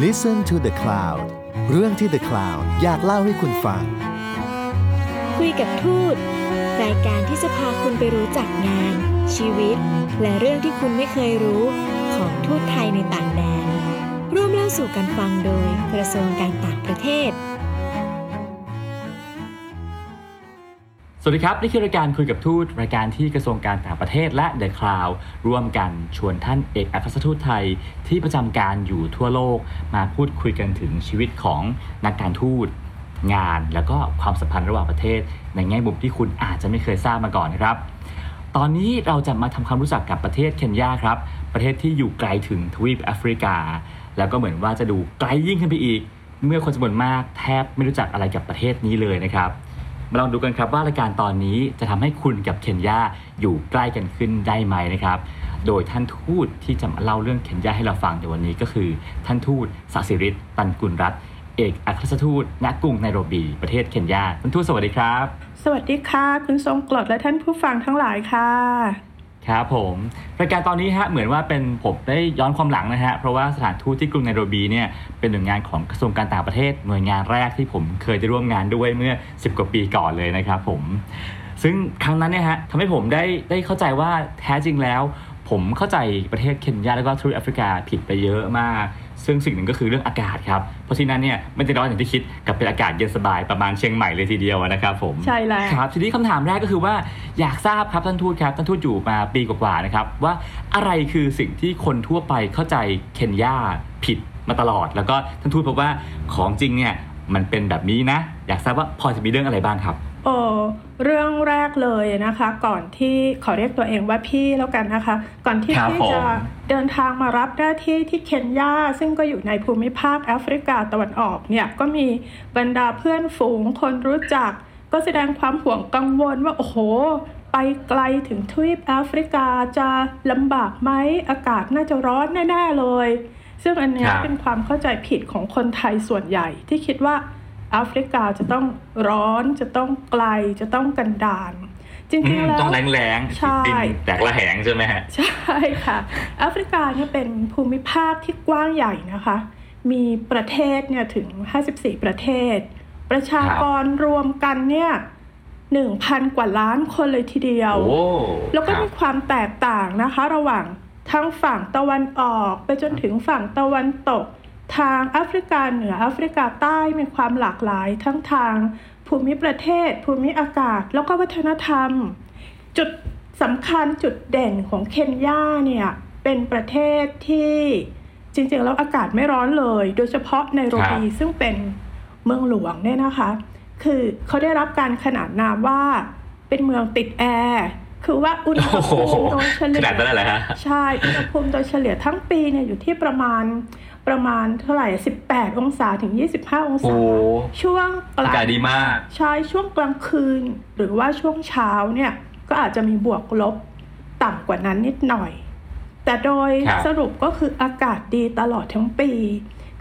Listen to the Cloud เรื่องที่ The Cloud อยากเล่าให้คุณฟัง คุยกับทูต รายการที่จะพาคุณไปรู้จักงาน ชีวิต และเรื่องที่คุณไม่เคยรู้ของทูตไทยในต่างแดน ร่วมเล่าสู่กันฟังโดยกระทรวงการต่างประเทศ สวัสดีครับ นี่คือรายการคุยกับทูต รายการที่กระทรวงการต่างประเทศและ The Cloud ร่วมกันชวนท่านเอกอัครราชทูตไทย ที่ประจำการอยู่ทั่วโลก มาพูดคุยกันถึงชีวิตของนักการทูตงาน แล้วก็ความสัมพันธ์ระหว่างประเทศ ในแง่มุมที่คุณอาจจะไม่เคยทราบมาก่อนนะครับ ตอนนี้เราจะมาทำความรู้จักกับประเทศเคนยาครับ ประเทศที่อยู่ไกลถึงทวีปแอฟริกา แล้วก็เหมือนว่าจะดูไกลยิ่งขึ้นไปอีก เมื่อคนจำนวนมากแทบไม่รู้จักอะไรกับประเทศนี้เลยนะครับ มาลองดูกันครับว่ารายการตอนนี้จะทำให้คุณกับเคนยาอยู่ใกล้กันขึ้นได้ไหมนะครับ โดยท่านทูตที่จะมาเล่าเรื่องเคนยาให้เราฟังในวันนี้ก็คือ ท่านทูตสศิริตตันกุลรัตเอกอัครราชทูตณกรุงไนโรบีประเทศเคนยาท่านทูตสวัสดีครับ สวัสดีค่ะ คุณทรงกรดและท่านผู้ฟังทั้งหลายค่ะ ครับผมรายการตอนนี้ฮะเหมือนว่าเป็นผมได้ย้อนความหลังนะฮะเพราะว่าสถานทูตที่กรุงไนโรบีเนี่ยเป็นหน่วยงานของกระทรวงการต่างประเทศ หน่วยงานแรกที่ผมเคยได้ร่วมงานด้วยเมื่อ 10 กว่าปีก่อนเลยนะครับผมซึ่งครั้งนั้นเนี่ยฮะทำให้ผมได้ได้เข้าใจว่าแท้จริงแล้ว ผมเข้าใจประเทศเคนยาแล้วก็ทวีปแอฟริกาผิดไปเยอะมาก ซึ่งสิ่งหนึ่งก็คือเรื่องอากาศครับ เพราะที่นั้นเนี่ยไม่ได้ร้อนอย่างที่คิดกับเป็นอากาศเย็นสบายประมาณเชียงใหม่เลยทีเดียวนะครับผมใช่แล้วครับทีนี้คำถามแรกก็คือว่าอยากทราบครับท่านทูตครับท่านทูตอยู่มาปีกว่าๆนะครับว่าอะไรคือสิ่งที่คนทั่วไปเข้าใจเคนยาผิดมาตลอด แล้วก็ท่านทูตพบว่าของจริงเนี่ยมันเป็นแบบนี้นะ อยากทราบว่าพอจะมีเรื่องอะไรบ้างครับ โอ้เรื่องแรกเลยนะคะ ก่อนที่ขอเรียกตัวเองว่าพี่แล้วกันนะคะ ก่อนที่ครับพี่ผมจะเดินทางมารับหน้าที่ที่เคนยาซึ่งก็อยู่ในภูมิภาคแอฟริกาตะวันออกเนี่ยก็มีบรรดาเพื่อนฝูงคนรู้จัก ก็แสดงความห่วงกังวลว่าโอ้โห ไปไกลถึงทวีปแอฟริกาจะลำบากไหมอากาศน่าจะร้อนแน่ ๆเลย ซึ่งอันเนี้ยครับเป็นความเข้าใจผิดของคนไทยส่วนใหญ่ที่คิดว่า แอฟริกาจะต้องร้อนจะต้องไกลจะต้องกันดารจอืริงมๆแล้วต้องแรงๆใช่ดินแตกระแหงใช่ไหมฮะใช่ค่ะแอฟริกาเนี่ยเป็นภูมิภาคที่กว้างใหญ่นะคะ มีประเทศเนี่ยถึง 54 ประเทศ ประชากรรวมกันเนี่ย1,000กว่าล้านคนเลยทีเดียวโอ้แล้วก็ครับมีความแตกต่างนะคะ ระหว่างทั้งฝั่งตะวันออกไปจนถึงฝั่งตะวันตก ทางแอฟริกาเหนือแอฟริกาใต้มีความหลากหลายทั้งทาง ภูมิประเทศ ภูมิอากาศ แล้วก็วัฒนธรรม จุดสำคัญจุดเด่นของเคนยาเนี่ยเป็นประเทศที่จริงๆ แล้วอากาศไม่ร้อนเลย โดยเฉพาะในโรบีครับซึ่งเป็นเมืองหลวงเนี่ยนะคะ คือเขาได้รับการขนานนามว่าเป็นเมืองติดแอร์คือว่าอุณหโอ้โหภูมิโดยเฉขลี่ยนาดนั้นเลยเหรอฮะใช่อุณหภูมิโดยเฉลี่ยทั้งปีเนี่ยอยู่ที่ประมาณ ประมาณเท่าไหร่ 18 องศาถึง 25 องโอ้ศา ช่วงกอาลางกาศดีมาก ใช่ช่วงกลางคืน หรือว่าช่วงเช้าเนี่ย ก็อาจจะมีบวกลบต่ำกว่านั้นนิดหน่อย แต่โดยครับสรุปก็คืออากาศดีตลอดทั้งปี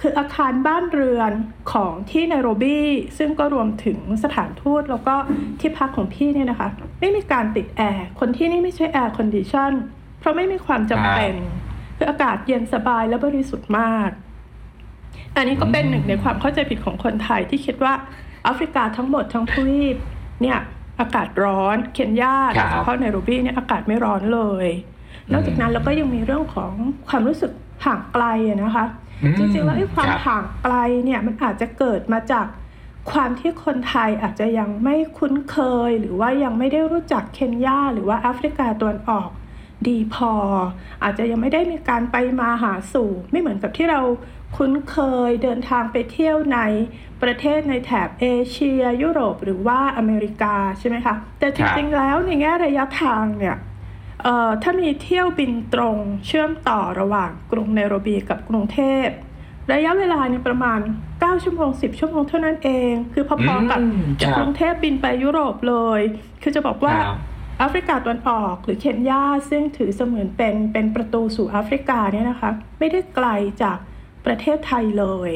คืออาคารบ้านเรือนของที่ไนโรบี ซึ่งก็รวมถึงสถานทูตแล้วก็ที่พักของพี่เนี่ยนะคะ ไม่มีการติดแอร์ คนที่นี่ไม่ใช้ air condition เพราะไม่มีความจำเป็น คืออากาศเย็นสบายและบริสุทธิ์มาก อันนี้ก็เป็นหนึ่งในความเข้าใจผิดของคนไทยที่คิดว่าแอฟริกาทั้งหมดทั้งทวีปเนี่ยอากาศร้อน เคนยาครัโดบยเฉพาะไนโรบีเนี่ยอากาศไม่ร้อนเลย นอกจากนั้นเราก็ยังมีเรื่องของความรู้สึกห่างไกลอะนะคะอืมจริงๆแล้วไอ้ความครับห่างไกลเนี่ยมันอาจจะเกิดมาจากความที่คนไทยอาจจะยังไม่คุ้นเคย หรือว่ายังไม่ได้รู้จักเคนยาหรือว่าแอฟริกาตะวันออก ดีพอ อาจจะยังไม่ได้มีการไปมาหาสู่ ไม่เหมือนกับที่เราคุ้นเคยเดินทางไปเที่ยวในประเทศในแถบเอเชีย ยุโรปหรือว่าอเมริกาใช่ไหมคะแต่จริงๆแล้วในแง่ระยะทางเนี่ยเอ่อถ้ามีเที่ยวบินตรงเชื่อมต่อระหว่างกรุงไนโรบีกับกรุงเทพระยะเวลาเนี่ยประมาณ 9 ชั่วโมง 10 ชั่วโมงเท่านั้นเอง คือพอๆกับอืมจากครับกรุงเทพบินไปยุโรปเลย คือจะบอกว่าครับ แอฟริกาตะวันออกหรือเคนยาซึ่งถือเสมือนเป็นเป็นประตูสู่แอฟริกาเนี่ยนะคะไม่ได้ไกลจากประเทศไทยเลย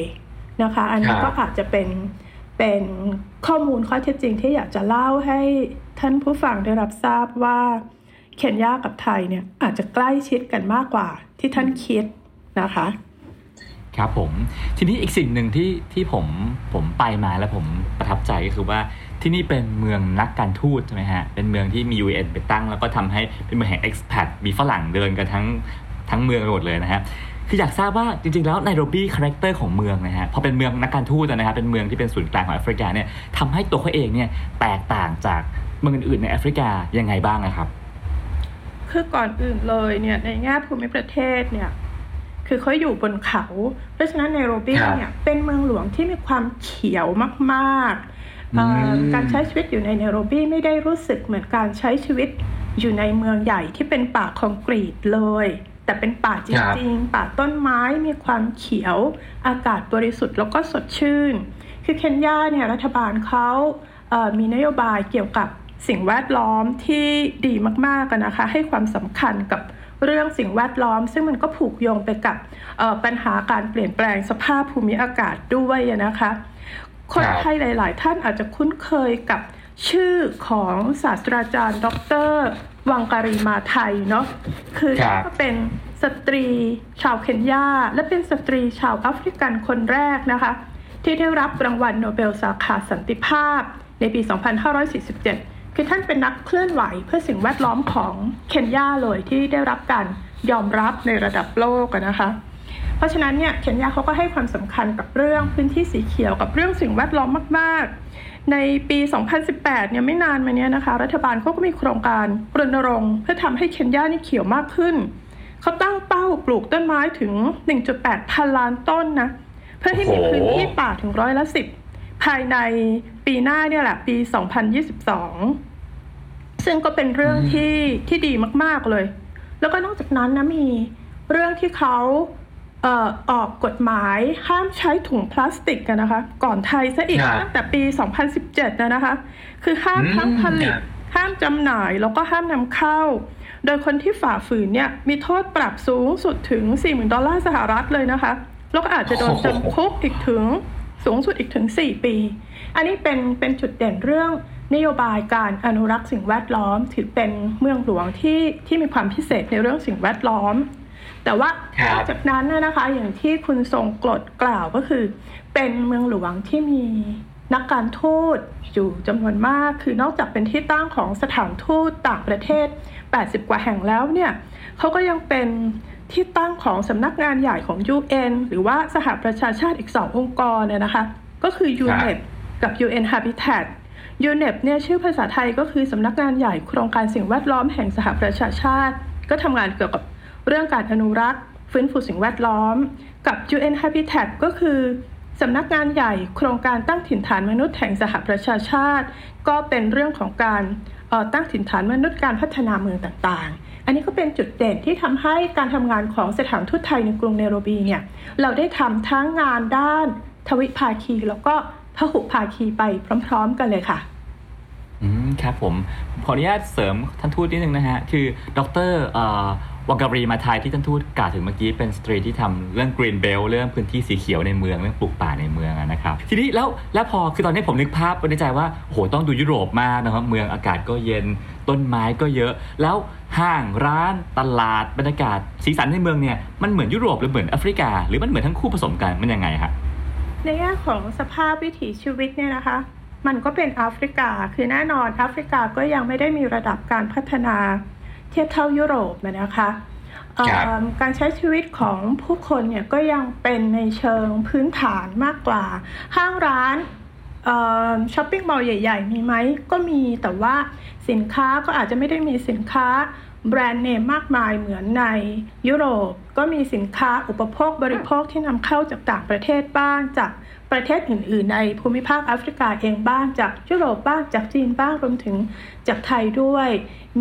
นะคะ อันนี้ครับก็อาจจะเป็นเป็นข้อมูลข้อเท็จจริงที่อยากจะเล่าให้ท่านผู้ฟังได้รับทราบว่าเคนยากับไทยเนี่ยอาจจะใกล้ชิดกันมากกว่าที่ท่านคิดนะคะ ครับผม ทีนี้อีกสิ่งหนึ่งที่ที่ผมผมไปมาแล้วผมประทับใจก็คือว่า ที่นี่เป็นเมืองนักการทูตใช่ไหมฮะ เป็นเมืองที่มี UN ไปตั้ง แล้วก็ทำให้เป็นเมืองแห่ง expat มีฝรั่งเดินกันทั้งทั้งเมืองไปหมดเลยนะฮะคืออยากทราบว่าจริงๆ แล้วไนโรบี character ของเมืองนะฮะพอเป็นเมืองนักการทูตนะครับเป็นเมืองที่เป็นศูนย์กลางของแอฟริกาเนี่ยทำให้ตัวเขาเองเนี่ยแตกต่างจากเมืองอื่นๆในแอฟริกายังไงบ้างนะครับ คือก่อนอื่นเลยเนี่ยในแง่ภูมิประเทศเนี่ยคือเขาอยู่บนเขา เพราะฉะนั้นไนโรบีครับเนี่ยเป็นเมืองหลวงที่มีความเขียวมากๆเอ่ออม การใช้ชีวิตอยู่ในไนโรบีไม่ได้รู้สึกเหมือนการใช้ชีวิตอยู่ในเมืองใหญ่ที่เป็นป่าคอนกรีตเลย แต่เป็นป่าจริงๆ ป่าต้นไม้มีความเขียว อากาศบริสุทธิ์แล้วก็สดชื่น คือเคนยาเนี่ยรัฐบาลเขาเอ่อมีนโยบายเกี่ยวกับสิ่งแวดล้อมที่ดีมากๆกันนะคะ ให้ความสำคัญกับเรื่องสิ่งแวดล้อม ซึ่งมันก็ผูกโยงไปกับเอ่อปัญหาการเปลี่ยนแปลงสภาพภูมิอากาศด้วยอะนะคะ คนไทยหลาย ๆ ท่านอาจจะคุ้นเคยกับชื่อของศาสตราจารย์ ดร วังการีมาไทยเนาะคือครับก็เป็นสตรีชาวเคนยา และเป็นสตรีชาวแอฟริกันคนแรกนะคะ ที่ได้รับรางวัลโนเบลสาขาสันติภาพ ในปี 2547 คือท่านเป็นนักเคลื่อนไหวเพื่อสิ่งแวดล้อมของเคนยาเลยที่ได้รับการยอมรับในระดับโลกอะนะคะ เพราะฉะนั้นเนี่ยเคนยาเขาก็ให้ความสำคัญกับเรื่องพื้นที่สีเขียวกับเรื่องสิ่งแวดล้อมมาก ๆ ในปี 2018 เนี่ยไม่นานมาเนี้ยนะคะ รัฐบาลเขาก็มีโครงการรณรงค์เพื่อทำให้เคนยานี่เขียวมากขึ้นเขาตั้งเป้าปลูกต้นไม้ถึง 1.8 พันล้านต้นนะเพื่อให้มีพื้นที่ป่าถึงร้อยละสิบภายในปีหน้าเนี่ยแหละปี 2022 ซึ่งก็เป็นเรื่องที่ที่ดีมาก ๆ เลย แล้วก็นอกจากนั้นนะมีเรื่องที่เขา อ่อออกกฎหมายห้ามใช้ถุงพลาสติกกันนะคะ ก่อนไทยซะอีกครับตั้งแต่ปี 2017นะนะคะ คือห้ามอืมทั้งผลิตครับห้ามจำหน่ายแล้วก็ห้ามนำเข้า โดยคนที่ฝ่าฝืนเนี่ยมีโทษปรับสูงสุดถึง 40,000 ดอลลาร์สหรัฐเลยนะคะ แล้วก็อาจจะโดนจำคุกอีกถึงสูงสุดอีกถึง 4 ปี อันนี้เป็นเป็นจุดเด่นเรื่องนโยบายการอนุรักษ์สิ่งแวดล้อม ถือเป็นเมืองหลวงที่ที่มีความพิเศษในเรื่องสิ่งแวดล้อม แต่ว่าครับนอกจากนั้นน่ะนะคะ อย่างที่คุณทรงกรดกล่าวก็คือ เป็นเมืองหลวงที่มีนักการทูตอยู่จำนวนมาก คือนอกจากเป็นที่ตั้งของสถานทูตต่างประเทศ 80 กว่าแห่งแล้วเนี่ยเขาก็ยังเป็นที่ตั้งของสำนักงานใหญ่ของ UN หรือว่าสหประชาชาติอีก2องค์กรเนี่ยนะคะ ก็คือ UNEP กับ UN Habitat UNEP เนี่ยชื่อภาษาไทยก็คือสำนักงานใหญ่โครงการสิ่งแวดล้อมแห่งสหประชาชาติ ก็ทำงานเกี่ยวกับ เรื่องการอนุรักษ์ ฟื้นฟูสิ่งแวดล้อม กับ UN Habitat ก็คือสำนักงานใหญ่โครงการตั้งถิ่นฐานมนุษย์แห่งสหประชาชาติ ก็เป็นเรื่องของการออตั้งถิ่นฐานมนุษย์การพัฒนาเมืองต่างๆ อันนี้ก็เป็นจุดเด่นที่ทำให้การทำงานของสถานทูตไทยในกรุงเนโรบีเนี่ยเราได้ทำทั้งงานด้านทวิภาคี แล้วก็พหุภาคีไปพร้อม ๆ กันเลยค่ะอืมครับผมขออนุญาตเสริมท่านทูตนิดนึงนะฮะคือ ดรเอ่อ วังการีมาไทที่ท่านทูตกล่าวถึงเมื่อกี้เป็นสตรีที่ทำเรื่อง Green Belt เรื่องพื้นที่สีเขียวในเมืองเรื่องปลูกป่าในเมืองนะครับทีนี้แล้วแล้วพอคือตอนนี้ผมนึกภาพไว้ในใจว่าโอ้โหต้องดูยุโรปมากนะครับเมืองอากาศก็เย็นต้นไม้ก็เยอะ แล้วห้างร้านตลาดบรรยากาศสีสันในเมืองเนี่ยมันเหมือนยุโรปหรือเหมือนแอฟริกา หรือมันเหมือนทั้งคู่ผสมกันมันยังไงฮะในแง่ของสภาพวิถีชีวิตเนี่ยนะคะ มันก็เป็นแอฟริกา คือแน่นอนแอฟริกาก็ยังไม่ได้มีระดับการพัฒนา เทียบเท่ายุโรปนะคะเอ่อครับการใช้ชีวิตของผู้คนเนี่ยก็ยังเป็นในเชิงพื้นฐานมากกว่า ห้างร้านช้อปปิ้งมอลล์ใหญ่ ๆ มีไหมก็มีแต่ว่าสินค้าก็อาจจะไม่ได้มีสินค้า แบรนด์เนมมากมายเหมือนในยุโรปก็มีสินค้าอุปโภคบริโภคที่นำเข้าจากต่างประเทศบ้างจากประเทศอื่น ๆ ในภูมิภาคแอฟริกาเองบ้างจากยุโรปบ้างจากจีนบ้างรวมถึงจากไทยด้วย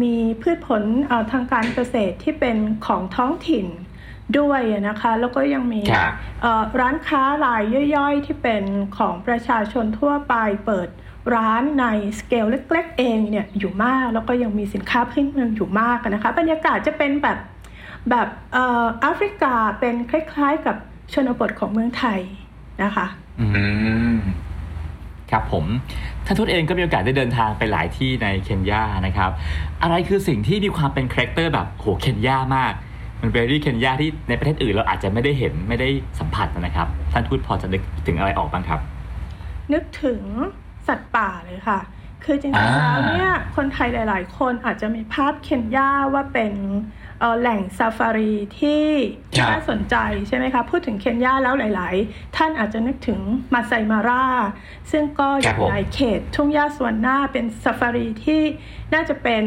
มีพืชผลเอ่อทางการเกษตรที่เป็นของท้องถิ่นด้วยนะคะแล้วก็ยังมีครับเอ่อร้านค้ารายย่อยๆ ที่เป็นของประชาชนทั่วไปเปิด ร้านในสเกลเล็ก ๆ เองเนี่ยอยู่มากแล้วก็ยังมีสินค้าพื้นเมืองอยู่มากนะคะ บรรยากาศจะเป็นแบบแบบเอ่อแอฟริกาเป็นคล้าย ๆ กับชนบทของเมืองไทยนะคะอืมอืมครับผมท่านทูตเองก็มีโอกาสได้เดินทางไปหลายที่ในเคนยานะครับ อะไรคือสิ่งที่มีความเป็น character แบบโหเคนยามาก มันเป็นที่เคนยาที่ในประเทศอื่นเราอาจจะไม่ได้เห็นไม่ได้สัมผัสนะครับ ท่านทูตพอจะนึกถึงอะไรออกบ้างครับ นึกถึง สัตว์ป่าเลยค่ะ คือจริงๆอ่าแล้วเนี่ยคนไทยหลาย ๆ คนอาจจะมีภาพเคนยาว่าเป็นเอ่อแหล่งซาฟารีที่น่าสนใจใช่ไหมคะ พูดถึงเคนยาแล้วหลาย ๆ ท่านอาจจะนึกถึงมาไซมาราซึ่งก็อยู่ในเขตทุ่งหญ้าสะวันนาเป็นซาฟารีที่น่าจะเป็น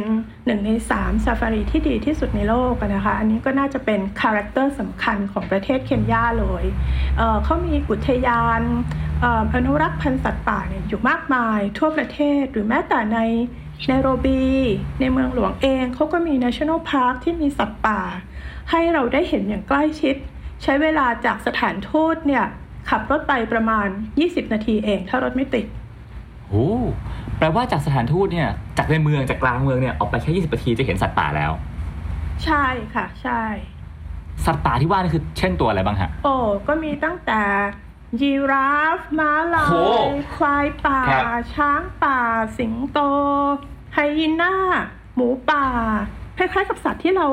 หนึ่งในสามซาฟารีที่ดีที่สุดในโลกอะนะคะ อันนี้ก็น่าจะเป็น character สำคัญของประเทศเคนยาเลยเอ่อเขามีอุทยานเอ่ออนุรักษ์พันธุ์สัตว์ป่าเนี่ยอยู่มากมายทั่วประเทศหรือแม้แต่ในไนโรบี ในเมืองหลวงเองเขาก็มี National Park ที่มีสัตว์ป่า ให้เราได้เห็นอย่างใกล้ชิด ใช้เวลาจากสถานทูตเนี่ย ขับรถไปประมาณ 20 นาทีเอง ถ้ารถไม่ติดโอ้แปลว่าจากสถานทูตเนี่ยจากในเมืองจากกลางเมืองเนี่ยออกไปแค่ 20 นาทีจะเห็นสัตว์ป่าแล้ว ใช่ค่ะ ใช่ สัตว์ป่าที่ว่านี่คือเช่นตัวอะไรบ้างฮะโอ้ก็มีตั้งแต่ ยีราฟม้าลาโอ้ยควายป่าครับช้างป่า สิงโต ไฮยีน่า หมูป่า คล้ายๆกับสัตว์ที่เรา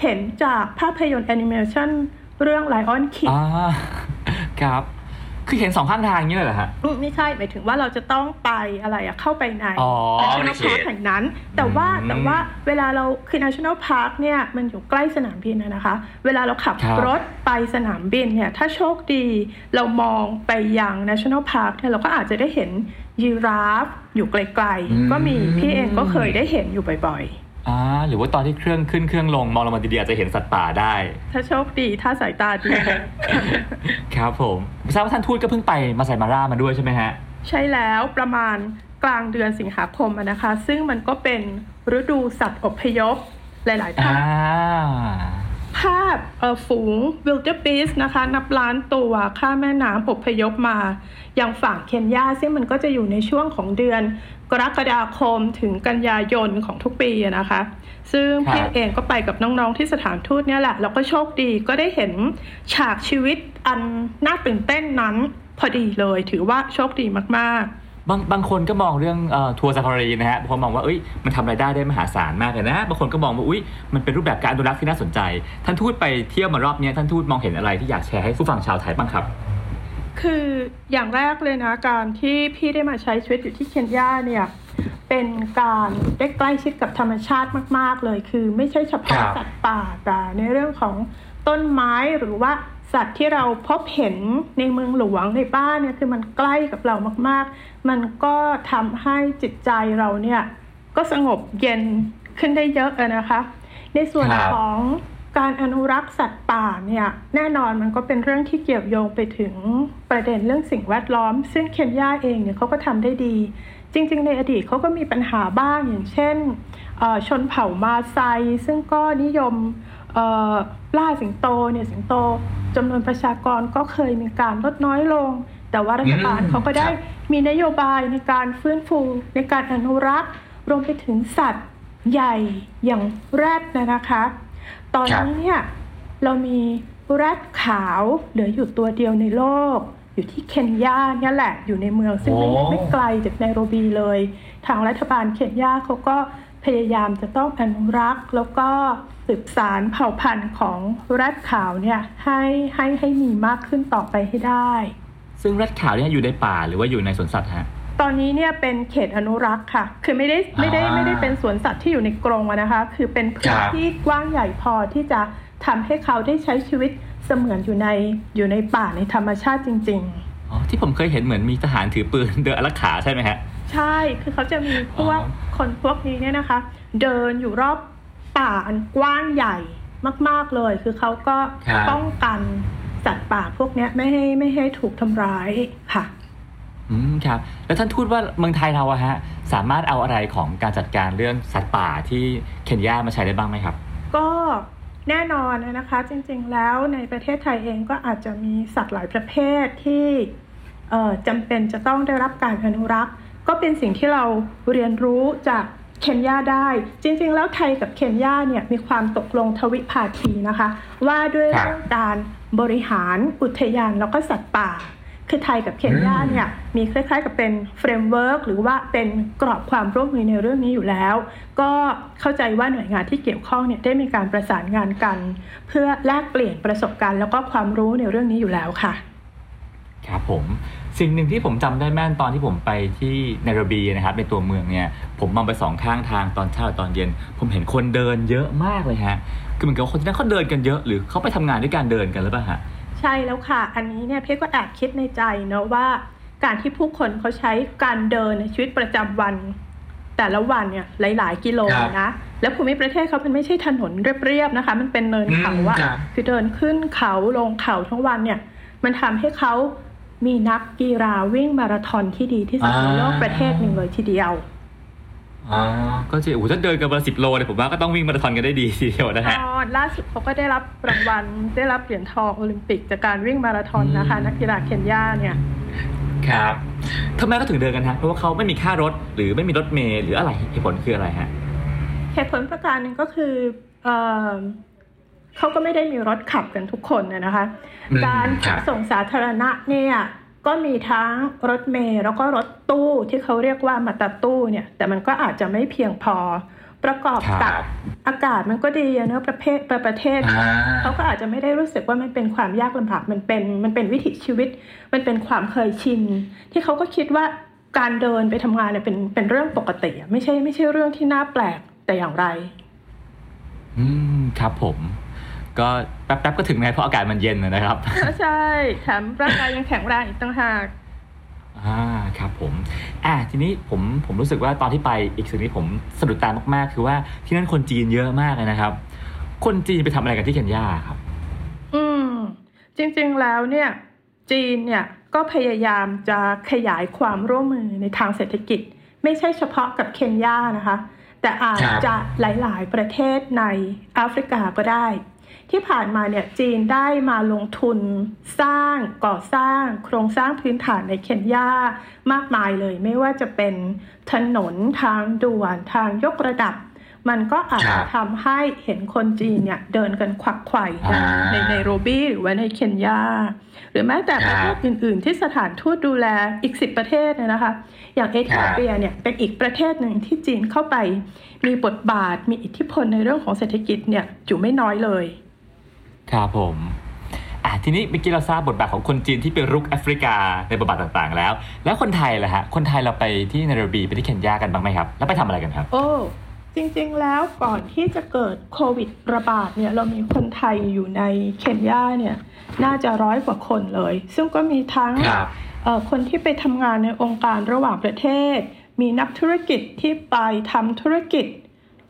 เห็นจากภาพยนตร์แอนิเมชันเรื่อง Lion King อ่าครับ คือเห็นสองข้างทางอย่างนี้เลยเหรอฮะอืมไม่ใช่หมายถึงว่าเราจะต้องไปอะไรอะเข้าไปในอ๋อ National โอเค Park แห่งนั้น แต่ว่าอืมแต่ว่าเวลาเราคือ National Park เนี่ยมันอยู่ใกล้สนามบินนะนะคะ เวลาเราขับครับรถไปสนามบินเนี่ยถ้าโชคดีเรามองไปยัง National Park เนี่ยเราก็อาจจะได้เห็นยีราฟอยู่ไกลๆก็มีพี่เองก็เคยได้เห็นอยู่บ่อย อ่าหรือว่าตอนที่เครื่องขึ้นเครื่องลงมองลงมาดีๆอาจจะเห็นสัตว์ป่าได้ๆถ้าโชคดีถ้าสายตาดี ครับผมทราบว่าท่านทูตก็เพิ่งไปมาไซมาร่ามาด้วยใช่ไหมฮะ ใช่แล้วประมาณกลางเดือนสิงหาคมอะนะคะ ซึ่งมันก็เป็นฤดูสัตว์อพยพหลาย ๆ ท่าอ่าน ภาพเอ่อฝูง wildebeest นะคะ นับล้านตัวข้ามแม่น้ำอพยพมายังฝั่งเคนยาซึ่งมันก็จะอยู่ในช่วงของเดือนกรกฎาคมถึงกันยายนของทุกปีอะนะคะ ซึ่งครับพี่เองก็ไปกับน้องๆที่สถานทูตเนี่ยแหละแล้วก็โชคดีก็ได้เห็นฉากชีวิตอันน่าตื่นเต้นนั้นพอดีเลยถือว่าโชคดีมากๆ บางบางคนก็มองเรื่องเอ่อทัวร์ซาฟารีนะฮะบางคนมองว่าเอ้ยมันทำรายได้ได้มหาศาลมากเลยนะบางคนก็มองว่าอุ้ยมันเป็นรูปแบบการอนุรักษ์ที่น่าสนใจ ท่านทูตไปเที่ยวมารอบเนี้ยท่านทูตมองเห็นอะไรที่อยากแชร์ให้ผู้ฟังชาวไทยบ้างครับ คืออย่างแรกเลยนะการที่พี่ได้มาใช้ชีวิตอยู่ที่เคนยาเนี่ยเป็นการได้ใกล้ชิดกับธรรมชาติมาก ๆ เลย คือไม่ใช่เฉพาะครับสัตว์ป่าแต่ในเรื่องของต้นไม้หรือว่า สัตว์ที่เราพบเห็นในเมืองหลวงในบ้านเนี่ยคือมันใกล้กับเรามาก ๆ มันก็ทำให้จิตใจเราเนี่ยก็สงบเย็นขึ้นได้เยอะนะคะ ในส่วนของการอนุรักษ์สัตว์ป่าเนี่ยแน่นอนมันก็เป็นเรื่องที่เกี่ยวโยงไปถึงประเด็นเรื่องสิ่งแวดล้อม ซึ่งเคนยาเองเนี่ยเขาก็ทำได้ดี จริง ๆ ในอดีตเขาก็มีปัญหาบ้างอย่างเช่นชนเผ่ามาไซ ซึ่งก็นิยม ล่าสิงโตเนี่ยสิงโตจำนวนประชากรก็เคยมีการลดน้อยลง แต่ว่ารัฐบาลอืมเขาก็ได้ครับมีนโยบายในการฟื้นฟูในการอนุรักษ์ รวมไปถึงสัตว์ใหญ่อย่างแรดนะนะคะ ตอนนี้เนี่ยเรามีแรดขาวเหลืออยู่ตัวเดียวในโลก อยู่ที่เคนยาเนี่ยแหละอยู่ในเมืองซึ่งไม่โอ้ไม่ไกลจากไนโรบีเลย ทางรัฐบาลเคนยาเขาก็ พยายามจะต้องอนุรักษ์ แล้วก็สืบสารเผ่าพันธุ์ของแรดขาวเนี่ยให้ให้ให้มีมากขึ้นต่อไปให้ได้ ซึ่งแรดขาวเนี่ยอยู่ในป่าหรือว่าอยู่ในสวนสัตว์ฮะตอนนี้เนี่ยเป็นเขตอนุรักษ์ค่ะ คือไม่ได้ไม่ได้อ่าไม่ได้เป็นสวนสัตว์ที่อยู่ในกรงอะนะคะ คือเป็นพื้คนรับที่กว้างใหญ่พอที่จะทำให้เขาได้ใช้ชีวิตเสมือนอยู่ในอยู่ในป่าในธรรมชาติจริงอ๋อที่ผมเคยเห็นเหมือนมีทหารถือปืนเดินอารักขาใช่ไหมฮะๆใช่ คือเขาจะมีพวกอ๋อ คนพวกนี้เนี่ยนะคะ เดินอยู่รอบป่าอันกว้างใหญ่มาก ๆเลย คือเขาก็ครับป้องกันสัตว์ป่าพวกเนี้ยไม่ให้ไม่ให้ถูกทำร้ายค่ะ อืมครับ แล้วท่านทูตว่าเมืองไทยเราอะฮะ สามารถเอาอะไรของการจัดการเรื่องสัตว์ป่าที่เคนยามาใช้ได้บ้างไหมครับ ก็แน่นอนนะคะ จริงๆแล้วในประเทศไทยเองก็อาจจะมีสัตว์หลายประเภทที่เอ่อจำเป็นจะต้องได้รับการอนุรักษ์ ก็เป็นสิ่งที่เราเรียนรู้จากเคนยาได้ จริงๆ แล้วไทยกับเคนยาเนี่ยมีความตกลงทวิภาคีนะคะ ว่าด้วยเรื่องการบริหารอุทยานแล้วก็สัตว์ป่า คือไทยกับเคนยาเนี่ยมีคล้ายๆ กับเป็น framework หรือว่าเป็นกรอบความร่วมมือในเรื่องนี้อยู่แล้ว ก็เข้าใจว่าหน่วยงานที่เกี่ยวข้องเนี่ยได้มีการประสานงานกัน เพื่อแลกเปลี่ยนประสบการณ์แล้วก็ความรู้ในเรื่องนี้อยู่แล้วค่ะ ครับผม สิ่งหนึ่งที่ผมจำได้แม่นตอนที่ผมไปที่ไนโรบีนะครับในตัวเมืองเนี่ยผมมองไปสองข้างทางตอนเช้าตอนเย็น ผมเห็นคนเดินเยอะมากเลยฮะคือเหมือนกับคนที่นั่นเขาเดินกันเยอะหรือเขาไปทำงานด้วยการเดินกันหรือเปล่าฮะใช่แล้วค่ะ อันนี้เนี่ยพี่ก็แอบคิดในใจเนาะว่า การที่ผู้คนเขาใช้การเดินในชีวิตประจำวัน แต่ละวันเนี่ยหลาย ๆ กิโลครับนะแล้วภูมิประเทศเขามันไม่ใช่ถนนเรียบๆนะคะ มันเป็นเนินเขาอืมอะครับคือเดินขึ้นเขาลงเขาทั้งวันเนี่ย มันทำให้เขา มีนักกีฬาวิ่งมาราธอนที่ดีที่สุดในโลกประเทศหนึ่งเลยทีเดียวอ๋อก็จะโอ้โหถ้าเดินกันวันละสิบโลเนี่ยผมว่าก็ต้องวิ่งมาราธอนกันได้ดีทีเดียวนะฮะอ๋อล่าสุดเขาก็ได้รับรางวัลได้รับเหรียญทองโอลิมปิกจากการวิ่งมาราธอนนะคะอืมนักกีฬาเคนยาเนี่ยครับทำไมเขาถึงเดินกันฮะเพราะว่าเขาไม่มีค่ารถหรือไม่มีรถเมล์หรืออะไรเหตุผลคืออะไรฮะเหตุผลประการหนึ่งก็คือ เอ่อเขาก็ไม่ได้มีรถขับกันทุกคนนะนะคะอืมการขครันบส่งสาธารณะเนี่ยก็มีทั้งรถเมล์แล้วก็รถตู้ที่เขาเรียกว่ามาตาตู้เนี่ย แต่มันก็อาจจะไม่เพียงพอประกอบครักับบอากาศมันก็ดีอะเนอะประเภทประประเทศอ่าเขาก็อาจจะไม่ได้รู้สึกว่ามันเป็นความยากลำบากมันเป็นมันเป็นวิถีชีวิต มันเป็นความเคยชิน ที่เขาก็คิดว่าการเดินไปทำงานเนี่ยเป็นเป็นเรื่องปกติอะไม่ใช่ไม่ใช่เรื่องที่น่าแปลกแต่อย่างไร อืมครับผม ก็แป๊บๆก็ถึงนะเพราะอากาศมันเย็นนะครับ ใช่แถมร่างกายยังแข็งแรงอีกต่างหากอ่าครับผมอ่าทีนี้ผมผมรู้สึกว่าตอนที่ไปอีกสิ่งที่ผมสะดุดตามากๆ คือว่าที่นั่นคนจีนเยอะมากเลยนะครับ คนจีนไปทำอะไรกันที่เคนยาครับ อืม จริงๆแล้วเนี่ย จีนเนี่ยก็พยายามจะขยายความร่วมมือในทางเศรษฐกิจ ไม่ใช่เฉพาะกับเคนยานะคะ แต่อาจครับจะหลายๆ ประเทศในแอฟริกาก็ได้ ที่ผ่านมาเนี่ยจีนได้มาลงทุนสร้างก่อสร้าง โครงสร้างพื้นฐานในเคนยามากมายเลย ไม่ว่าจะเป็นถนนทางด่วนทางยกระดับ มันก็อาจครัจะบทำให้เห็นคนจีนเนี่ยเดินกันควักไขว่ในอ่าในไนโรบีหรือว่าในเคนยา หรือแม้แต่ประเทศอื่น ๆ ที่สถานทูตดูแลอีกสิประเทศเนี่ยนะคะ อย่างเอธิโอเปียเนี่ยเป็นอีกประเทศหนึ่งที่จีนเข้าไป มีบทบาทมีอิทธิพลในเรื่องของเศรษฐกิจเนี่ยอยู่ไม่น้อยเลย ครับผมอ่าทีนี้เมื่อกี้เราทราบบทบาทของคนจีนที่ไปรุกแอฟริกาในบทบาทต่างๆ แล้ว แล้วคนไทยล่ะฮะคนไทยเราไปที่ไนโรบีไปที่เคนยากันบ้างไหมครับ แล้วไปทำอะไรกันครับ โอ้ จริงๆ แล้วก่อนที่จะเกิดโควิดระบาดเนี่ยเรามีคนไทยอยู่ในเคนยาเนี่ยน่าจะร้อยกว่าคนเลย ซึ่งก็มีทั้งครับเอ่อคนที่ไปทำงานในองค์การระหว่างประเทศ มีนักธุรกิจที่ไปทำธุรกิจ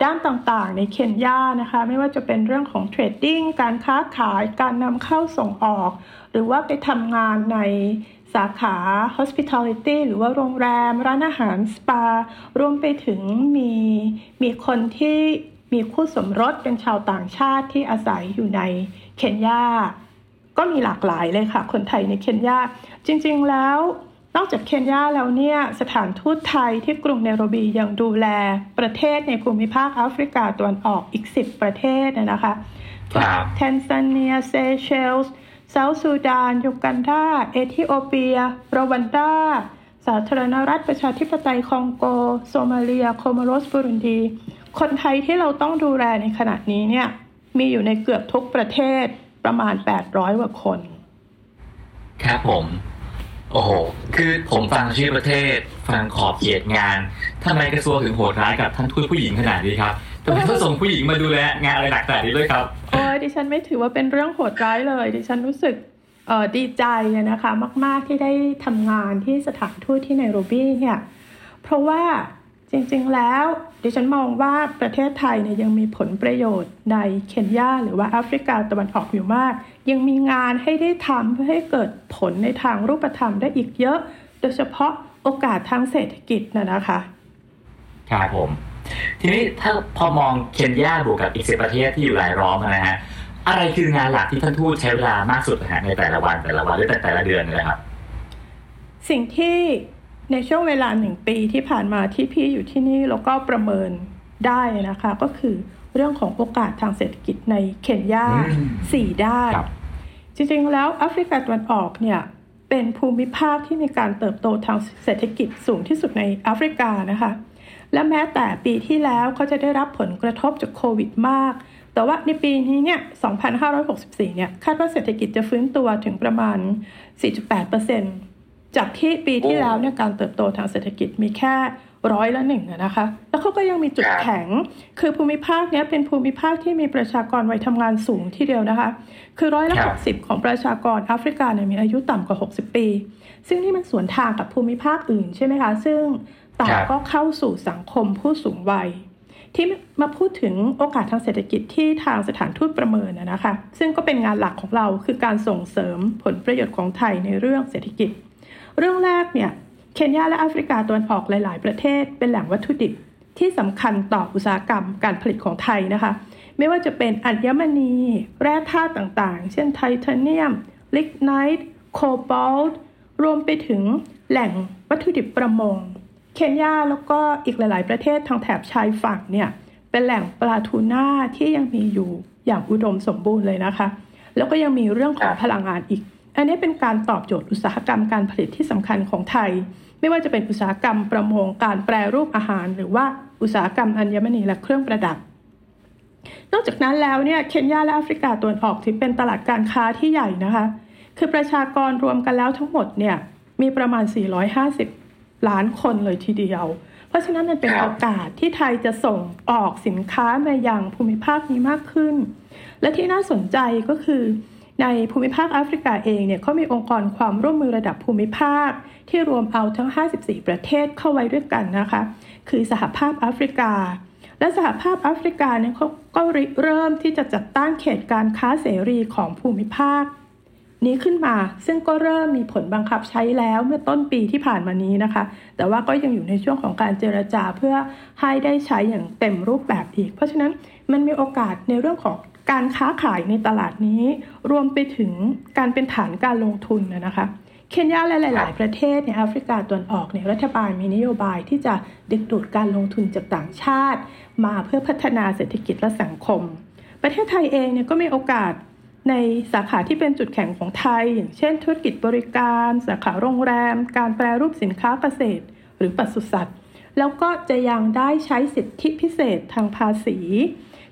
ด้านต่างๆ ในเคนยานะคะ ไม่ว่าจะเป็นเรื่องของเทรดดิ้งการค้าขายการนำเข้าส่งออก หรือว่าไปทำงานใน สาขา hospitality หรือว่าโรงแรม ร้านอาหาร สปา รวมไปถึงมีมีคนที่มีคู่สมรสเป็นชาวต่างชาติที่อาศัยอยู่ในเคนยา ก็มีหลากหลายเลยค่ะ คนไทยในเคนยา จริงๆแล้ว นอกจากเคนยาแล้วเนี่ย สถานทูตไทยที่กรุงไนโรบียังดูแลประเทศในภูมิภาคแอฟริกาตะวันออกอีก 10 ประเทศนะนะคะครับแทนซาเนีย เซเชลส์ เซาท์ซูดานยูกันดาเอธิโอเปียรวันดา สาธารณรัฐประชาธิปไตยคองโก โซมาเลีย โคมโรสบุรุนดี คนไทยที่เราต้องดูแลในขณะนี้เนี่ยมีอยู่ในเกือบทุกประเทศประมาณ 800กว่าคน ครับผมโอ้โห คือผมฟังชื่อประเทศ ฟังขอบเขตงานทำไมกระทรวงถึงโหดร้ายกับท่านทูตผู้หญิงขนาดนี้ครับ ทำไมต้องส่งผู้หญิงมาดูแลงานอะไรหนักขนาดนี้ด้วยครับโอ้ยดิฉันไม่ถือว่าเป็นเรื่องโหดร้ายเลย ดิฉันรู้สึกเอ่อดีใจนะคะ มาก ๆ ที่ได้ทำงานที่สถานทูตที่ไนโรบีเนี่ยเพราะว่าจริง ๆ แล้ว ดิฉันมองว่าประเทศไทยเนี่ยยังมีผลประโยชน์ในเคนยาหรือว่าแอฟริกาตะวันออกอยู่มาก ยังมีงานให้ได้ทำเพื่อให้เกิดผลในทางรูปธรรมได้อีกเยอะ โดยเฉพาะโอกาสทางเศรษฐกิจนะนะคะ ครับผม ทีนี้ถ้าพอมองเคนยาบวกกับอีกสิบประเทศที่อยู่รายล้อมนะฮะอะไรคืองานหลักที่ท่านทูตใช้เวลามากสุดนะฮะในแต่ละวันแต่ละวันหรือแต่แต่ละเดือนเนยนะครับ สิ่งที่ในช่วงเวลาหนึ่งปีที่ผ่านมาที่พี่อยู่ที่นี่แล้วก็ประเมินได้นะคะ ก็คือเรื่องของโอกาสทางเศรษฐกิจในเคนยาอืมสี่ด้านครับจริงๆ แล้วแอฟริกาตะวันออกเนี่ยเป็นภูมิภาคที่มีการเติบโตทางเศรษฐกิจสูงที่สุดในแอฟริกานะคะ และแม้แต่ปีที่แล้วเขาจะได้รับผลกระทบจากโควิดมาก แต่ว่าในปีนี้เนี่ย 2564 เนี่ย คาดว่าเศรษฐกิจจะฟื้นตัวถึงประมาณ 4.8%จากที่ปีที่แล้วเนี่ยการเติบโตทางเศรษฐกิจมีแค่ร้อยละหนึ่งนะคะ แล้วเขาก็ยังมีจุดแข็ง คือภูมิภาคนี้เป็นภูมิภาคที่มีประชากรวัยทำงานสูงที่เดียวนะคะ คือร้อยละหกสิบของประชากรแอฟริกาเนี่ยมีอายุต่ำกว่า 60 ปี ซึ่งนี่มันสวนทางกับภูมิภาคอื่นใช่ไหมคะ ซึ่ง ต่างก็เข้าสู่สังคมผู้สูงวัย ที่มาพูดถึงโอกาสทางเศรษฐกิจที่ทางสถานทูตประเมินนะคะ ซึ่งก็เป็นงานหลักของเราคือการส่งเสริมผลประโยชน์ของไทยในเรื่องเศรษฐกิจ เรื่องแรกเนี่ยเคนยาและแอฟริกาตะวันออกหลาย ๆ ประเทศ เป็นแหล่งวัตถุดิบที่สำคัญต่ออุตสาหกรรมการผลิตของไทยนะคะ ไม่ว่าจะเป็นอัญมณี แร่ธาตุต่างๆ เช่นไทเทเนียม ลิกไนท์ โคบอลต์ รวมไปถึงแหล่งวัตถุดิบประมง เคนยาแล้วก็อีกหลาย ๆ ประเทศทางแถบชายฝั่งเนี่ยเป็นแหล่งปลาทูน่าที่ยังมีอยู่อย่างอุดมสมบูรณ์เลยนะคะ แล้วก็ยังมีเรื่องของพลังงานอีก อันนี้เป็นการตอบโจทย์อุตสาหกรรมการผลิตที่สำคัญของไทย ไม่ว่าจะเป็นอุตสาหกรรมประมงการแปรรูปอาหาร หรือว่าอุตสาหกรรมอัญมณีและเครื่องประดับ นอกจากนั้นแล้วเนี่ยเคนยาและแอฟริกาตะวันออกถือเป็นตลาดการค้าที่ใหญ่นะคะ คือประชากรรวมกันแล้วทั้งหมดเนี่ยมีประมาณ 450 ล้านคนเลยทีเดียว เพราะฉะนั้นมันเป็นโอกาสที่ไทยจะส่งออกสินค้ามายังภูมิภาคนี้มากขึ้น และที่น่าสนใจก็คือในภูมิภาคแอฟริกาเองเนี่ยเขามีองค์กรความร่วมมือระดับภูมิภาค ที่รวมเอาทั้ง 54 ประเทศเข้าไว้ด้วยกันนะคะ คือสหภาพแอฟริกา และสหภาพแอฟริกาเนี่ยเขาก็เริ่มที่จะจัดตั้งเขตการค้าเสรีของภูมิภาค นี้ขึ้นมา ซึ่งก็เริ่มมีผลบังคับใช้แล้วเมื่อต้นปีที่ผ่านมานี้นะคะ แต่ว่าก็ยังอยู่ในช่วงของการเจรจาเพื่อให้ได้ใช้อย่างเต็มรูปแบบอีก เพราะฉะนั้นมันมีโอกาสในเรื่องของการค้าขายในตลาดนี้ รวมไปถึงการเป็นฐานการลงทุนนะคะเคนยาและหลาย ๆ ประเทศในแอฟริกาตะวันออกเนี่ยรัฐบาลมีนโยบายที่จะดึงดูดการลงทุนจากต่างชาติ มาเพื่อพัฒนาเศรษฐกิจและสังคม ประเทศไทยเองเนี่ยก็มีโอกาส ในสาขาที่เป็นจุดแข็งของไทย อย่างเช่น ธุรกิจบริการ สาขาโรงแรม การแปรรูปสินค้าเกษตร หรือปศุสัตว์ แล้วก็จะยังได้ใช้สิทธิพิเศษทางภาษี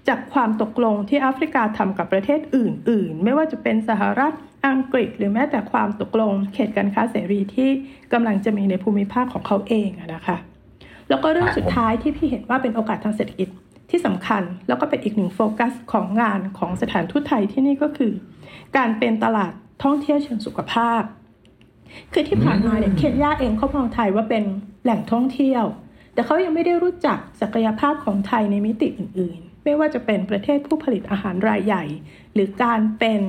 จากความตกลงที่แอฟริกาทำกับประเทศอื่น ๆ ไม่ว่าจะเป็นสหรัฐอังกฤษ หรือแม้แต่ความตกลง เขตการค้าเสรีที่กำลังจะมีในภูมิภาคของเขาเองนะคะแล้วก็เรื่องสุดท้ายที่พี่เห็นว่าเป็นโอกาสทางเศรษฐกิจ ที่สำคัญแล้วก็เป็นอีกหนึ่งโฟกัสของงานของสถานทูตไทยที่นี่ก็คือ การเป็นตลาดท่องเที่ยวเชิงสุขภาพ คือที่ผ่านมาเนี่ยเคนยาเองเขามองไทยว่าเป็นแหล่งท่องเที่ยว แต่เขายังไม่ได้รู้จักศักยภาพของไทยในมิติอื่นไม่ว่าจะเป็นประเทศผู้ผลิตอาหารรายใหญ่ หรือการเป็น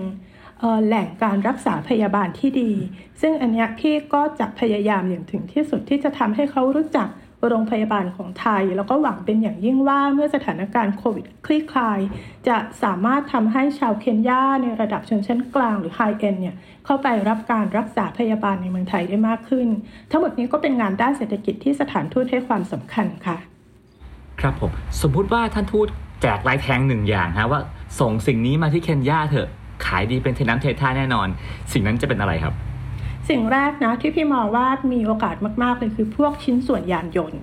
แหล่งการรักษาพยาบาลที่ดี ซึ่งอันนี้พี่ก็จะพยายามอย่างถึงที่สุดที่จะทำให้เขารู้จัก โรงพยาบาลของไทย แล้วก็หวังเป็นอย่างยิ่งว่าเมื่อสถานการณ์โควิดคลี่คลาย จะสามารถทำให้ชาวเคนยาในระดับชนชั้นกลางหรือไฮเอ็นเนี่ยเข้าไปรับการรักษาพยาบาลในเมืองไทยได้มากขึ้น ทั้งหมดนี้ก็เป็นงานด้านเศรษฐกิจที่สถานทูตให้ความสำคัญค่ะ ครับผมสมมุติว่าท่านทูตแจกลายแทงหนึ่งอย่างฮะว่าส่งสิ่งนี้มาที่เคนยาเถอะขายดีเป็นเทน้ำเทท่าแน่นอน สิ่งนั้นจะเป็นอะไรครับ สิ่งแรกนะที่พี่มองว่ามีโอกาสมากๆเลยคือพวกชิ้นส่วนยานยนต์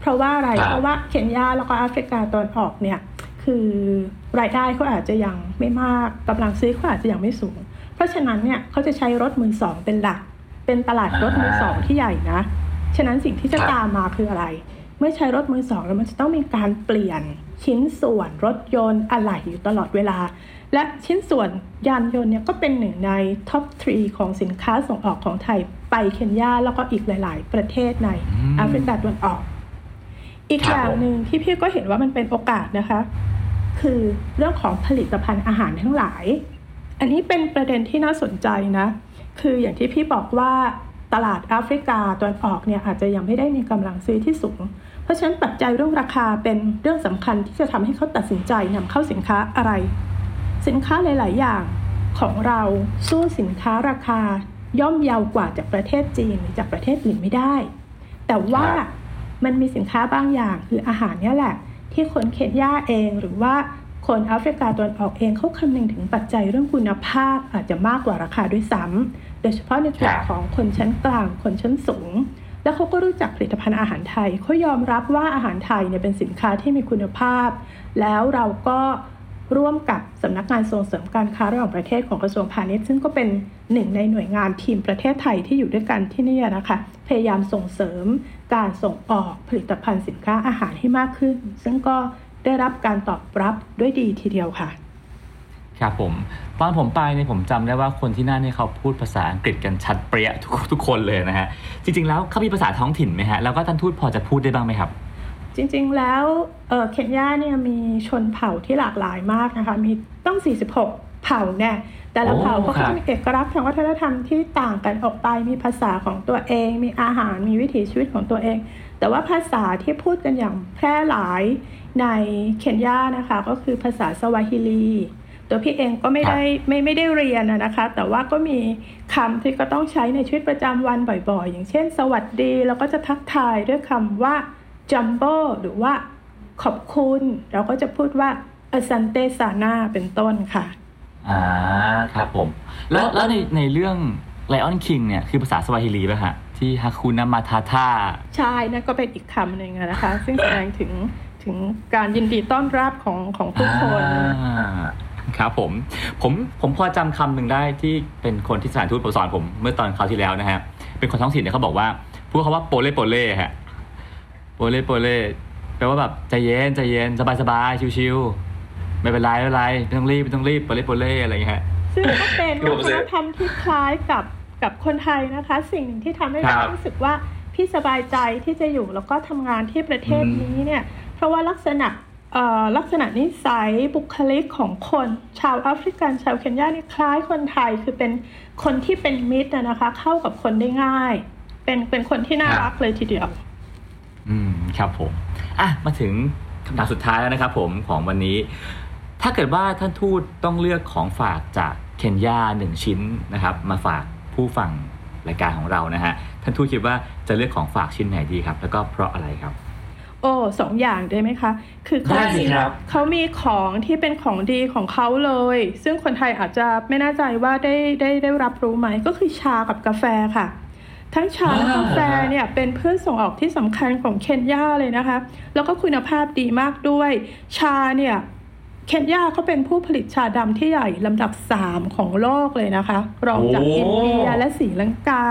เพราะว่าอะไรเพราะว่าเคนยาแล้วก็แอฟริกาตอนออกเนี่ยคือรายได้เขาอาจจะยังไม่มากกำลังซื้อเขาอาจจะยังไม่สูง เพราะฉะนั้นเนี่ยเขาจะใช้รถมือสองเป็นหลัก เป็นตลาดรถมือสองที่ใหญ่นะ ฉะนั้นสิ่งที่จะตามมาคืออะไร เมื่อใช้รถมือสองแล้วมันจะต้องมีการเปลี่ยน ชิ้นส่วนรถยนต์อะไหล่อยู่ตลอดเวลา และชิ้นส่วนยานยนต์เนี่ยก็เป็นหนึ่งใน top three ของสินค้าส่งออกของไทยไปเคนยาแล้วก็อีกหลาย ๆ ประเทศในแอฟริกาตะวันออก อีกอย่างหนึ่งที่พี่ก็เห็นว่ามันเป็นโอกาสนะคะ คือเรื่องของผลิตภัณฑ์อาหารทั้งหลาย อันนี้เป็นประเด็นที่น่าสนใจนะ คืออย่างที่พี่บอกว่าตลาดแอฟริกาตะวันออกเนี่ยอาจจะยังไม่ได้มีกำลังซื้อที่สูง เพราะฉะนั้นปัจจัยเรื่องราคาเป็นเรื่องสำคัญที่จะทำให้เขาตัดสินใจนำเข้าสินค้าอะไร สินค้าหลาย ๆ อย่างของเราสู้สินค้าราคาย่อมเยาวกว่าจากประเทศจีนหรือจากประเทศอื่นไม่ได้ แต่ว่ามันมีสินค้าบางอย่างคืออาหารนี่แหละ ที่คนเคนยาเองหรือว่าคนแอฟริกาตะวันออกเองเขาคำนึงถึงปัจจัยเรื่องคุณภาพอาจจะมากกว่าราคาด้วยซ้ำโดยเฉพาะในกลุ่มของคนชั้นกลางคนชั้นสูง แล้วเขาก็รู้จักผลิตภัณฑ์อาหารไทยเขายอมรับว่าอาหารไทยเนี่ยเป็นสินค้าที่มีคุณภาพ แล้วเราก็ร่วมกับสำนักงานส่งเสริมการค้าระหว่างประเทศของกระทรวงพาณิชย์ ซึ่งก็เป็นหนึ่งในหน่วยงานทีมประเทศไทยที่อยู่ด้วยกันที่นี่นะคะ พยายามส่งเสริมการส่งออกผลิตภัณฑ์สินค้าอาหารให้มากขึ้น ซึ่งก็ได้รับการตอบรับด้วยดีทีเดียวค่ะ ครับผมตอนผมไปเนี่ยผมจำได้ว่าคนที่นั่นเนี่ยเขาพูดภาษาอังกฤษกันชัดเปรี้ยทุกทุกคนเลยนะฮะจริงๆแล้วเขามีภาษาท้องถิ่นไหมฮะแล้วก็ท่านทูตพอจะพูดได้บ้างไหมครับ จริงๆแล้วเอ่อเคนยาเนี่ยมีชนเผ่าที่หลากหลายมากนะคะมีต้อง 46 เผ่าแน่แต่ละโอ้เผ่าก็ครับจะมีเอกลักษณ์ทางวัฒนธรรมที่ต่างกันออกไปมีภาษาของตัวเอง มีอาหารมีวิถีชีวิตของตัวเอง แต่ว่าภาษาที่พูดกันอย่างแพร่หลายในเคนยานะคะก็คือภาษาสวาฮิลี ตัวพี่เองก็ไม่ได้ไม่ไม่ได้เรียนอะนะคะ แต่ว่าก็มีคำที่ก็ต้องใช้ในชีวิตประจำวันบ่อยๆ อย่างเช่น สวัสดีเราก็จะทักทายด้วยคำว่าจัมโบ้หรือว่าขอบคุณ เราก็จะพูดว่าอ s ันเตซานาเป็นต้นค่ะอ่าครับผม แล้วแล้วในในเรื่อง Lion King เนี่ย คือภาษาสวาฮิลีป่ะฮะที่ฮาคุนามาทาทาใช่นั่นก็เป็นอีกคำหนึ่งอะนะคะ ซึ่งแสดงถึงถึงการยินดีต้อนรับของของผู้คนอ่า ครับผมผมผมพอจำคำหนึ่งได้ที่เป็นคนที่สถานทูตสอนผมเมื่อตอนคราวที่แล้วนะฮะเป็นคนท้องถิ่นเนี่ยเขาบอกว่าพูดคำว่าโปเล่โปเล่ฮะโปเล่โปเล่แปลว่าแบบใจเย็นใจเย็นสบายสบายชิวๆไม่เป็นไรไม่เป็นไรไม่ต้องรีบไม่ต้องรีบโปเล่โปเล่อะไรอย่างเงี้ยฮะซึ่งก็เป็นครับวัฒนธรรมที่คล้ายกับกับคนไทยนะคะ สิ่งหนึ่งที่ทำให้ครัเราบรู้สึกว่าพี่สบายใจที่จะอยู่แล้วก็ทำงานที่ประเทศอืมนี้เนี่ย เพราะว่าลักษณะเอ่อ ลักษณะนิสัยบุคลิกของคนชาวแอฟริกันชาวเคนยานี่คล้ายคนไทยคือเป็นคนที่เป็นมิตรนะคะ เข้ากับคนได้ง่าย เป็นเป็นคนที่น่ารักเลยทีเดียว อืมครับผมอะมาถึงคำถามสุดท้ายแล้วนะครับผมของวันนี้ ถ้าเกิดว่าท่านทูตต้องเลือกของฝากจากเคนยาหนึ่งชิ้นนะครับ มาฝากผู้ฟังรายการของเรานะฮะท่านทูตคิดว่าจะเลือกของฝากชิ้นไหนดีครับ แล้วก็เพราะอะไรครับ อ้สองอย่างได้ไหมคะ คือเขาได้สิมีครับเขามีของที่เป็นของดีของเขาเลย ซึ่งคนไทยอาจจะไม่แน่ใจว่าได้ได้ได้รับรู้ไหมก็คือชากับกาแฟค่ะ ทั้งชาและอ่ากาแฟเนี่ยเป็นพืชส่งออกที่สำคัญของเคนยาเลยนะคะ แล้วก็คุณภาพดีมากด้วย ชาเนี่ยเคนยาเขาเป็นผู้ผลิตชาดำที่ใหญ่ลำดับ 3 ของโลกเลยนะคะ รองจากโอ้อินเดียและศรีลังกา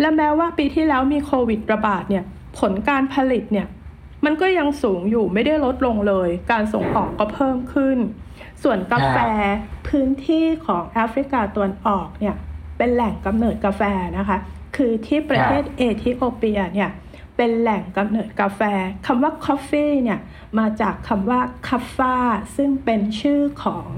และแม้ว่าปีที่แล้วมีโควิดระบาดเนี่ย ผลการผลิตเนี่ย มันก็ยังสูงอยู่ไม่ได้ลดลงเลย การส่งออกก็เพิ่มขึ้น ส่วนกาแฟพื้นที่ของแอฟริกาตะวันออกเนี่ยเป็นแหล่งกำเนิดกาแฟนะคะ คือที่ประเทศเอธิโอเปียเนี่ยเป็นแหล่งกำเนิดกาแฟคำว่า coffee เนี่ยมาจากคำว่าคัฟฟาซึ่งเป็นชื่อของ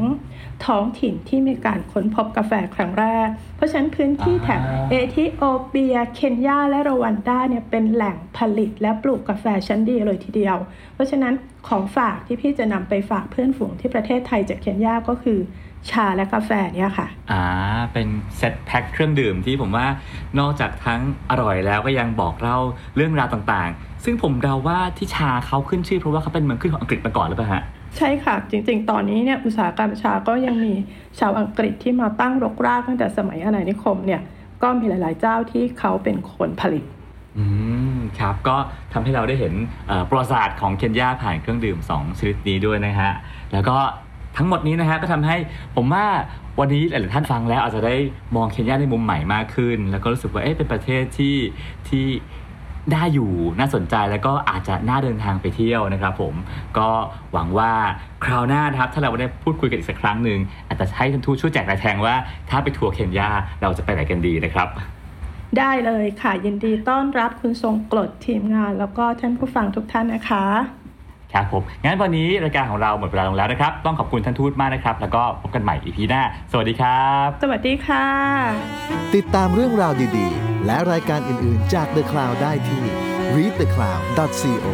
ท้องถิ่นที่มีการค้นพบกาแฟครั้งแรก เพราะฉะนั้นพื้นที่แถบอ่าเอธิโอเปีย เคนยา และรวันดาเนี่ยเป็นแหล่งผลิตและปลูกกาแฟชั้นดีเลยทีเดียว เพราะฉะนั้นของฝากที่พี่จะนำไปฝากเพื่อนฝูงที่ประเทศไทยจากเคนยาก็คือชาและกาแฟเนี่ยค่ะ อ่า เป็นเซตแพ็คเครื่องดื่มที่ผมว่านอกจากทั้งอร่อยแล้วก็ยังบอกเล่าเรื่องราวต่างๆ ซึ่งผมเดาว่าที่ชาเขาขึ้นชื่อเพราะว่าเขาเป็นเมืองขึ้นของอังกฤษมาก่อนหรือเปล่าฮะ ใช่ค่ะ จริงๆ ตอนนี้เนี่ยอุตสาหกรรมชาก็ยังมีชาวอังกฤษที่มาตั้งรกรากตั้งแต่สมัยอาณานิคมเนี่ยก็มีหลายๆเจ้าที่เขาเป็นคนผลิตอืมครับก็ทำให้เราได้เห็นประวัติศาสตร์ของเคนยาผ่านเครื่องดื่ม2ชนิดนี้ด้วยนะฮะแล้วก็ทั้งหมดนี้นะฮะก็ทำให้ผมว่าวันนี้หลายๆท่านฟังแล้วอาจจะได้มองเคนยาในมุมใหม่มากขึ้น แล้วก็รู้สึกว่าเอ๊ะเป็นประเทศที่ที่ ได้อยู่น่าสนใจแล้วก็อาจจะน่าเดินทางไปเที่ยวนะครับผมก็หวังว่าคราวหน้านะครับถ้าเราได้พูดคุยกันอีกสักครั้งหนึ่งอาจจะให้ท่านทูตช่วยแจกรายแทงว่า ถ้าไปทัวร์เคนยาเราจะไปไหนกันดีนะครับ ได้เลยค่ะยินดีต้อนรับคุณทรงกรดทีมงาน แล้วก็ท่านผู้ฟังทุกท่านนะคะ ครับผมงั้นวันนี้รายการของเราหมดเวลาลงแล้วนะครับ ต้องขอบคุณท่านทูตมากนะครับ แล้วก็พบกันใหม่ EP หน้า สวัสดีครับ สวัสดีค่ะ ติดตามเรื่องราวดีๆ และรายการอื่นๆจาก The Cloud ได้ที่ readthecloud.co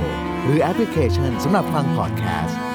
หรือแอปพลิเคชันสำหรับฟังพอดแคสต์